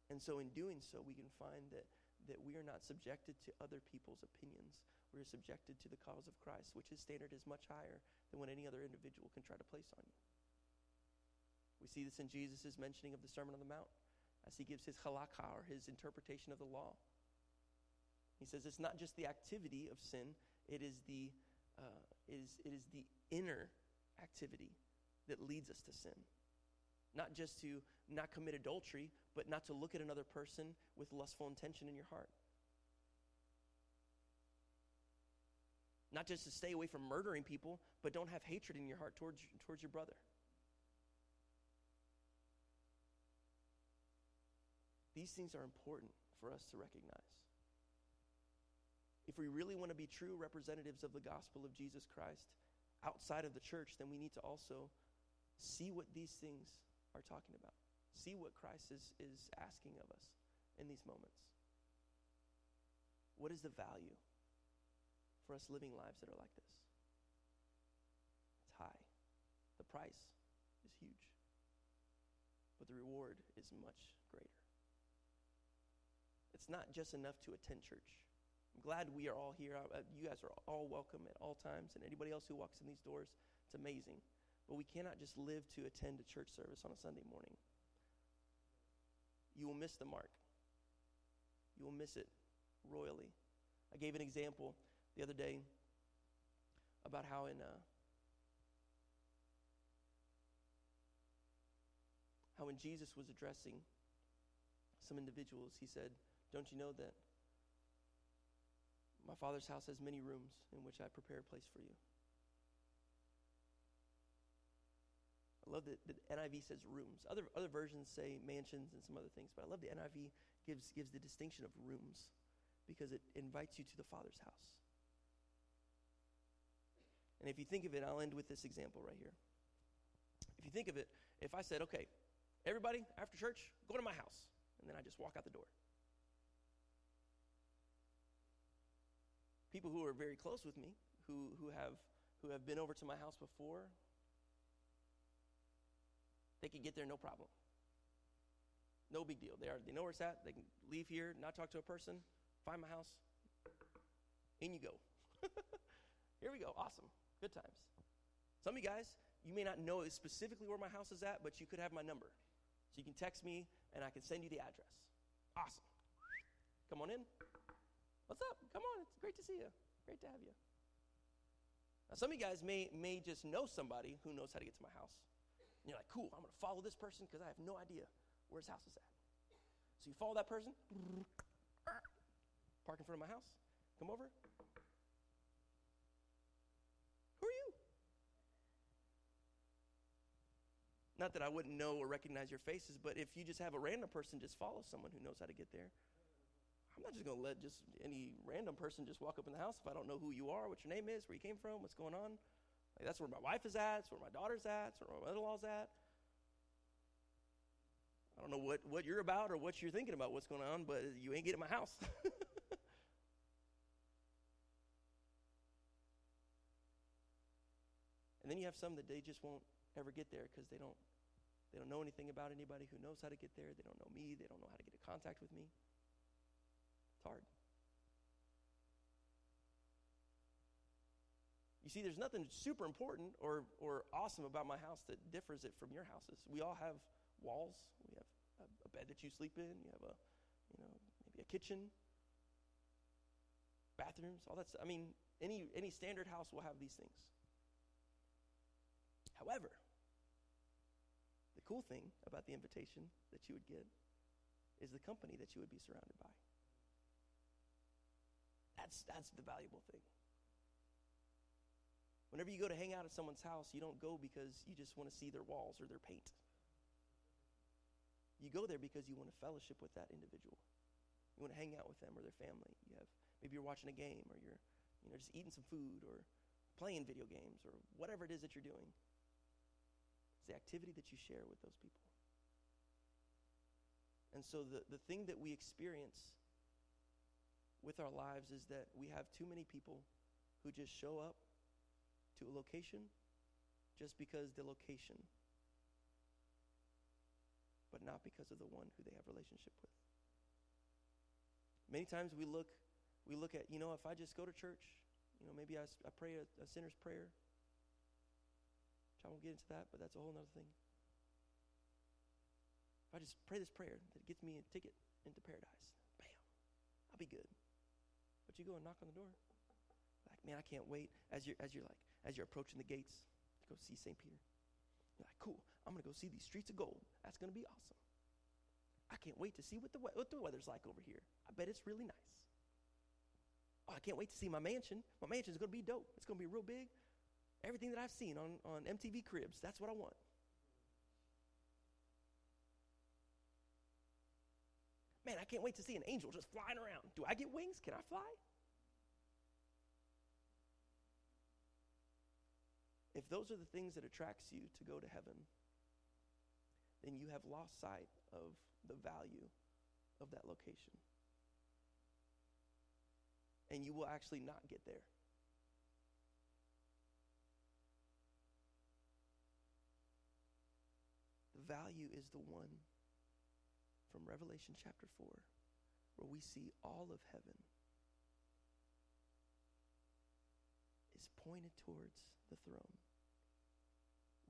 And so, in doing so, we can find that, that we are not subjected to other people's opinions. We are subjected to the cause of Christ, which his standard is much higher than what any other individual can try to place on you. We see this in Jesus' mentioning of the Sermon on the Mount as he gives his halakha, or his interpretation of the law. He says it's not just the activity of sin, it is the, uh, it is, it is the inner activity that leads us to sin. Not just to not commit adultery, but not to look at another person with lustful intention in your heart. Not just to stay away from murdering people, but don't have hatred in your heart towards, towards your brother. These things are important for us to recognize. If we really want to be true representatives of the gospel of Jesus Christ outside of the church, then we need to also see what these things are talking about. See what Christ is, is asking of us in these moments. What is the value for us living lives that are like this? It's high. The price is huge, but the reward is much. It's not just enough to attend church. I'm glad we are all here. Uh, you guys are all welcome at all times, and anybody else who walks in these doors, it's amazing. But we cannot just live to attend a church service on a Sunday morning you will miss the mark. You will miss it royally. I gave an example the other day about how in uh, how when Jesus was addressing some individuals, he said, "Don't you know that my Father's house has many rooms in which I prepare a place for you?" I love that the NIV says rooms. Other, other versions say mansions and some other things, but I love the NIV gives, gives the distinction of rooms because it invites you to the Father's house. And if you think of it, I'll end with this example right here. If you think of it, if I said, okay, everybody, after church, go to my house, and then I just walk out the door. People who are very close with me, who, who, have, who have been over to my house before, they can get there no problem. No big deal. They, are, they know where it's at. They can leave here, not talk to a person, find my house. In you go. here we go. Awesome. Good times. Some of you guys, you may not know specifically where my house is at, but you could have my number. So you can text me and I can send you the address. Awesome. Come on in. What's up? Come on. It's great to see you. Great to have you. Now, some of you guys may, may just know somebody who knows how to get to my house. And you're like, cool, I'm going to follow this person because I have no idea where his house is at. So you follow that person, park in front of my house, come over. Who are you? Not that I wouldn't know or recognize your faces, but if you just have a random person just follow someone who knows how to get there, I'm not just going to let just any random person just walk up in the house if I don't know who you are, what your name is, where you came from, what's going on. Like, that's where my wife is at. That's where my daughter's at. That's where my mother-in-law's at. I don't know what, what you're about or what you're thinking about what's going on, but you ain't getting my house. and then you have some that they just won't ever get there because they don't they don't know anything about anybody who knows how to get there. They don't know me. They don't know how to get in contact with me. It's hard. You see, there's nothing super important or, or awesome about my house that differs it from your houses. We all have walls. We have a, a bed that you sleep in. You have a, you know, maybe a kitchen, bathrooms, all that stuff. I mean, any, any standard house will have these things. However, the cool thing about the invitation that you would get is the company that you would be surrounded by. That's, that's the valuable thing. Whenever you go to hang out at someone's house, you don't go because you just want to see their walls or their paint. You go there because you want to fellowship with that individual. You want to hang out with them or their family. You have maybe you're watching a game or you're you know just eating some food or playing video games or whatever it is that you're doing. It's the activity that you share with those people. And so the, the thing that we experience with our lives is that we have too many people who just show up to a location just because the location but not because of the one who they have relationship with. Many times we look, we look at, you know, if I just go to church, you know, maybe I, I pray a, a sinner's prayer. Which I won't get into that, but that's a whole other thing. If I just pray this prayer that gets me a ticket into paradise, bam, I'll be good. But you go and knock on the door. Like, man, I can't wait. As you're as you're like, as you're approaching the gates, to go see St. Peter. You're like, cool, I'm gonna go see these streets of gold. That's gonna be awesome. I can't wait to see what the, what the weather's like over here. I bet it's really nice. Oh, I can't wait to see my mansion. My mansion's going to be dope. It's to be real big. Everything that I've seen on, on MTV Cribs, that's what I want. Man, I can't wait to see an angel just flying around. Do I get wings? Can I fly? If those are the things that attracts you to go to heaven, then you have lost sight of the value of that location. And you will actually not get there. The value is the one from Revelation chapter 4 where we see all of heaven is pointed towards the throne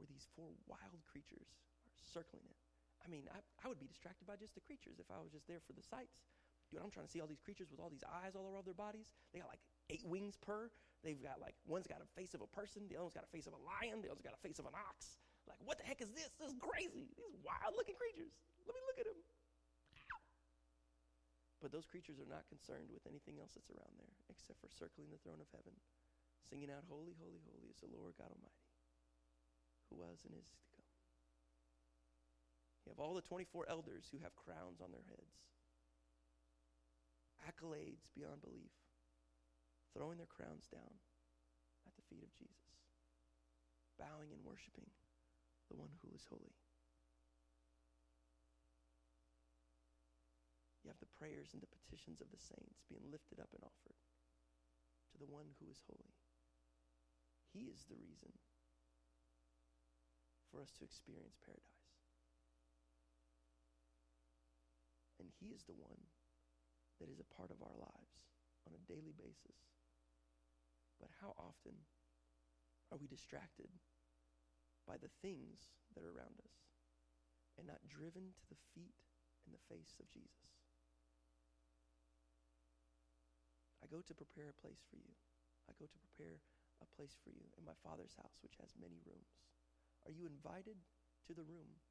where these four wild creatures are circling it. I mean, I, I would be distracted by just the creatures if I was just there for the sights. Dude, I'm trying to see all these creatures with all these eyes all over their bodies. They got like eight wings per. They've got like, one's got a face of a person, the other one's got a face of a lion, the other's got a face of an ox. Like, what the heck is this? This is crazy. These wild looking creatures. Let me look at them. But those creatures are not concerned with anything else that's around there except for circling the throne of heaven, singing out, Holy, holy, holy is the Lord God Almighty, who was and is to come. You have all the 24 elders who have crowns on their heads, accolades beyond belief, throwing their crowns down at the feet of Jesus, bowing and worshiping the one who is holy. The prayers and the petitions of the saints being lifted up and offered to the one who is holy. He is the reason for us to experience paradise. And He is the one that is a part of our lives on a daily basis. But how often are we distracted by the things that are around us and not driven to the feet and the face of Jesus? Go to prepare a place for you. I go to prepare a place for you in my Father's house, which has many rooms. Are you invited to the room?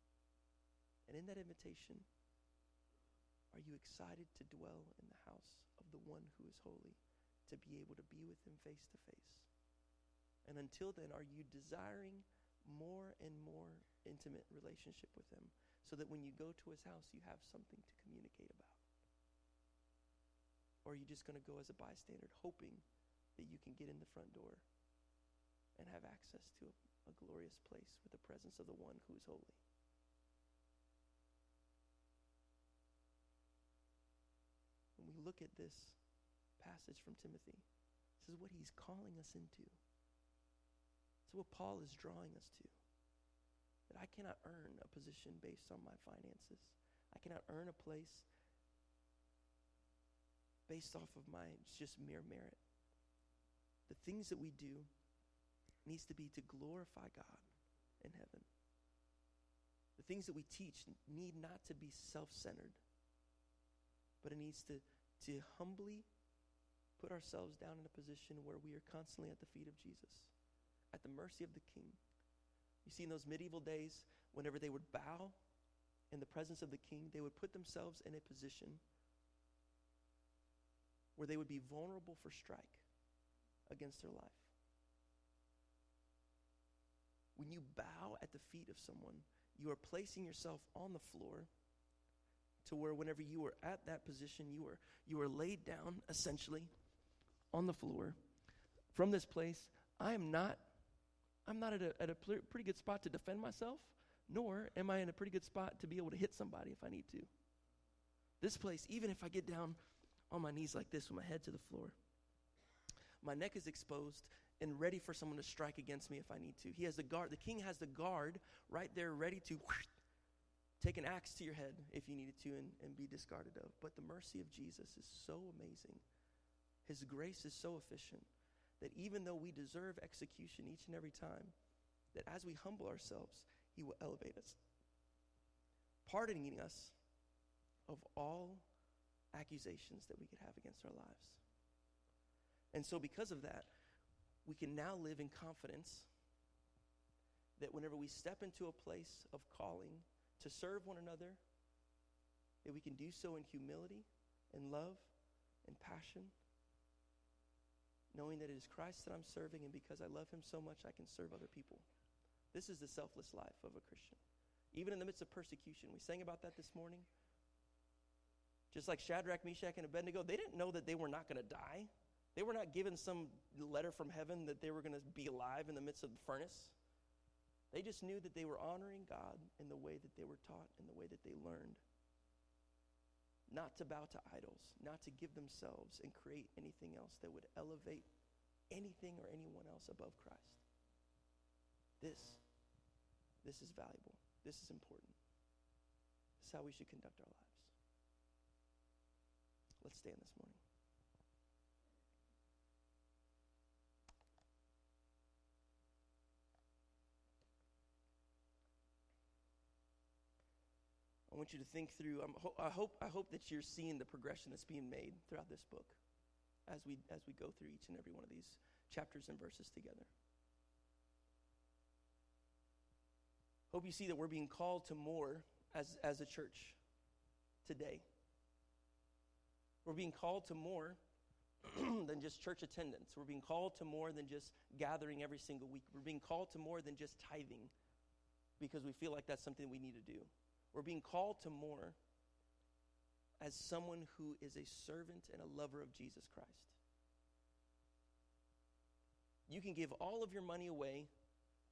And in that invitation, are you excited to dwell in the house of the one who is holy, to be able to be with him face to face? And until then, are you desiring more and more intimate relationship with him so that when you go to his house, you have something to communicate about? Or are you just going to go as a bystander, hoping that you can get in the front door and have access to a, a glorious place with the presence of the one who is holy? When we look at this passage from Timothy, this is what he's calling us into. Is what Paul is drawing us to. That I cannot earn a position based on my finances. I cannot earn a place based off of my just mere merit. The things that we do needs to be to glorify God in heaven. The things that we teach need not to be self-centered, but it needs to, to humbly put ourselves down in a position where we are constantly at the feet of Jesus, at the mercy of the King. You see, in those medieval days, whenever they would bow in the presence of the King, they would put themselves in a position where they would be vulnerable for strike against their life. When you bow at the feet of someone, you are placing yourself on the floor to where whenever you are at that position, you are, you are laid down essentially on the floor. From this place, I am not, I'm not at a, at a pretty good spot to defend myself, nor am I in a pretty good spot to be able to hit somebody if I need to. This place, even if I get down on my knees like this with my head to the floor. My neck is exposed and ready for someone to strike against me if I need to. He has the guard, the king has the guard right there ready to take an axe to your head if you needed to and, and be discarded of. But the mercy of Jesus is so amazing. His grace is so efficient that even though we deserve execution each and every time, that as we humble ourselves, He will elevate us, pardoning us of all accusations that we could have against our lives. And so, because of that, we can now live in confidence that whenever we step into a place of calling to serve one another, that we can do so in humility and love and passion, knowing that it is Christ that I'm serving, and because I love him so much, I can serve other people. This is the selfless life of a Christian. Even in the midst of persecution, we sang about that this morning. Just like Shadrach, Meshach, and Abednego, they didn't know that they were not going to die. They were not given some letter from heaven that they were going to be alive in the midst of the furnace. They just knew that they were honoring God in the way that they were taught, in the way that they learned. Not to bow to idols, not to give themselves and create anything else that would elevate anything or anyone else above Christ. This, this is valuable. This is important. This is how we should conduct our lives. Let's stand this morning. I want you to think through. I hope, I hope that you're seeing the progression that's being made throughout this book as we, as we go through each and every one of these chapters and verses together. Hope you see that we're being called to more as, as a church today. We're being called to more than just church attendance. We're being called to more than just gathering every single week. We're being called to more than just tithing because we feel like that's something we need to do. We're being called to more as someone who is a servant and a lover of Jesus Christ. You can give all of your money away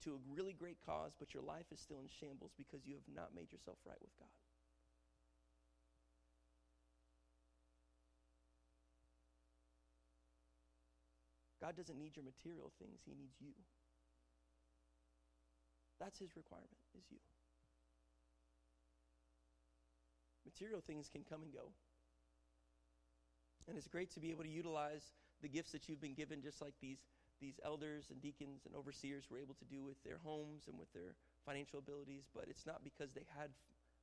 to a really great cause, but your life is still in shambles because you have not made yourself right with God. God doesn't need your material things, He needs you. That's His requirement, is you. Material things can come and go. And it's great to be able to utilize the gifts that you've been given, just like these, these elders and deacons and overseers were able to do with their homes and with their financial abilities. But it's not because they had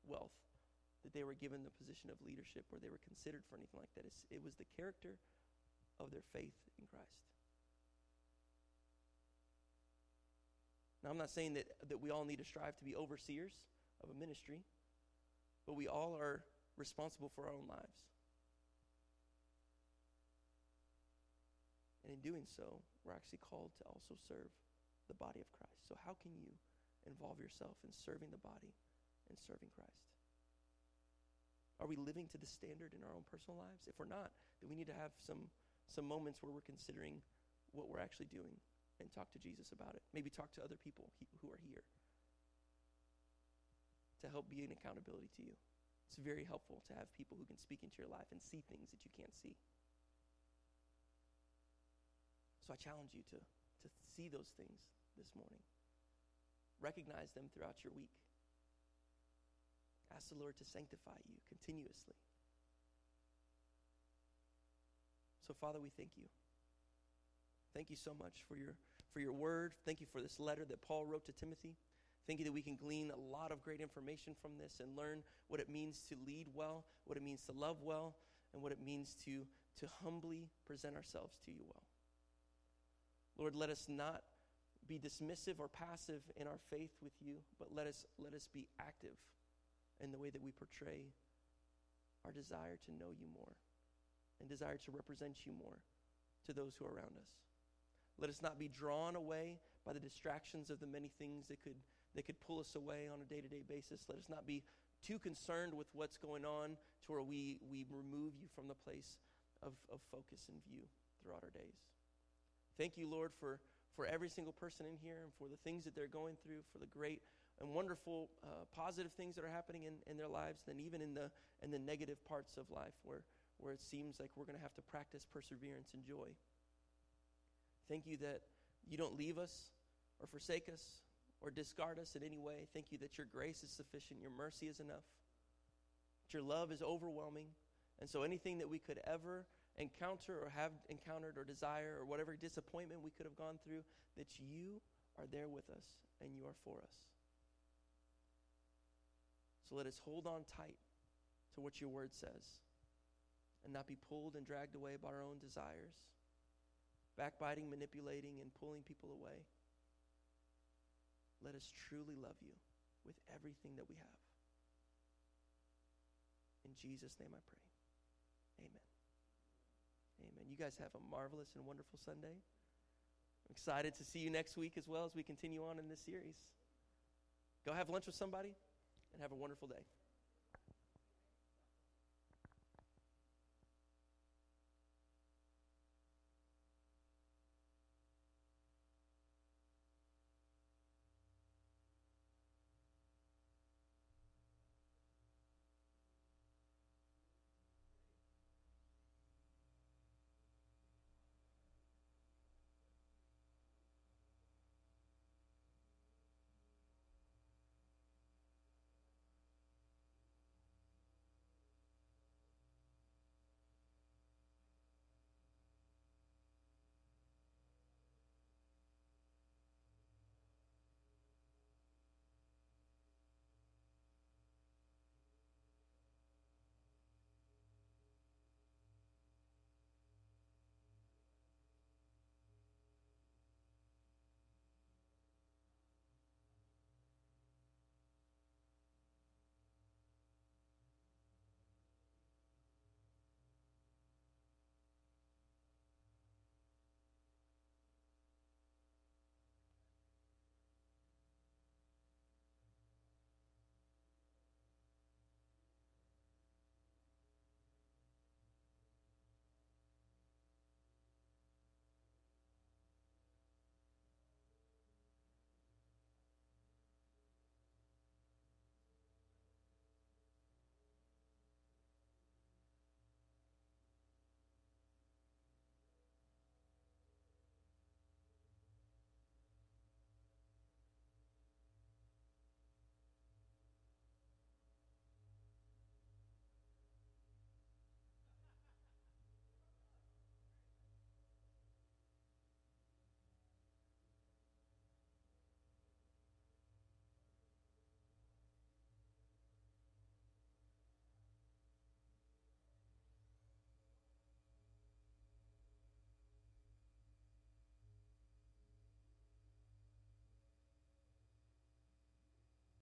wealth that they were given the position of leadership or they were considered for anything like that. It's, it was the character of their faith in Christ. Now, I'm not saying that, that we all need to strive to be overseers of a ministry but we all are responsible for our own lives. And in doing so, we're actually called to also serve the body of Christ. So, how can you involve yourself in serving the body and serving Christ? Are we living to the standard in our own personal lives? If we're not, then we need to have some, some moments where we're considering what we're actually doing and talk to Jesus about it. Maybe talk to other people who are here to help be an accountability to you. It's very helpful to have people who can speak into your life and see things that you can't see. So I challenge you to, to see those things this morning. Recognize them throughout your week. Ask the Lord to sanctify you continuously. So, Father, we thank you. Thank you so much for your, for your word. Thank you for this letter that Paul wrote to Timothy. Thank you that we can glean a lot of great information from this and learn what it means to lead well, what it means to love well, and what it means to, to humbly present ourselves to you well. Lord, let us not be dismissive or passive in our faith with you, but let us, let us be active in the way that we portray our desire to know you more and desire to represent you more to those who are around us. Let us not be drawn away by the distractions of the many things that could that could pull us away on a day to day basis. Let us not be too concerned with what's going on to where we, we remove you from the place of, of focus and view throughout our days. Thank you, Lord, for, for every single person in here and for the things that they're going through, for the great and wonderful uh, positive things that are happening in, in their lives, and even in the, in the negative parts of life where, where it seems like we're going to have to practice perseverance and joy. Thank you that you don't leave us or forsake us or discard us in any way. Thank you that your grace is sufficient, your mercy is enough, that your love is overwhelming. And so anything that we could ever encounter or have encountered or desire or whatever disappointment we could have gone through, that you are there with us and you are for us. So let us hold on tight to what your word says and not be pulled and dragged away by our own desires, backbiting, manipulating, and pulling people away. Let us truly love you with everything that we have. In Jesus' name I pray. Amen. Amen. You guys have a marvelous and wonderful Sunday. I'm excited to see you next week as well as we continue on in this series. Go have lunch with somebody and have a wonderful day.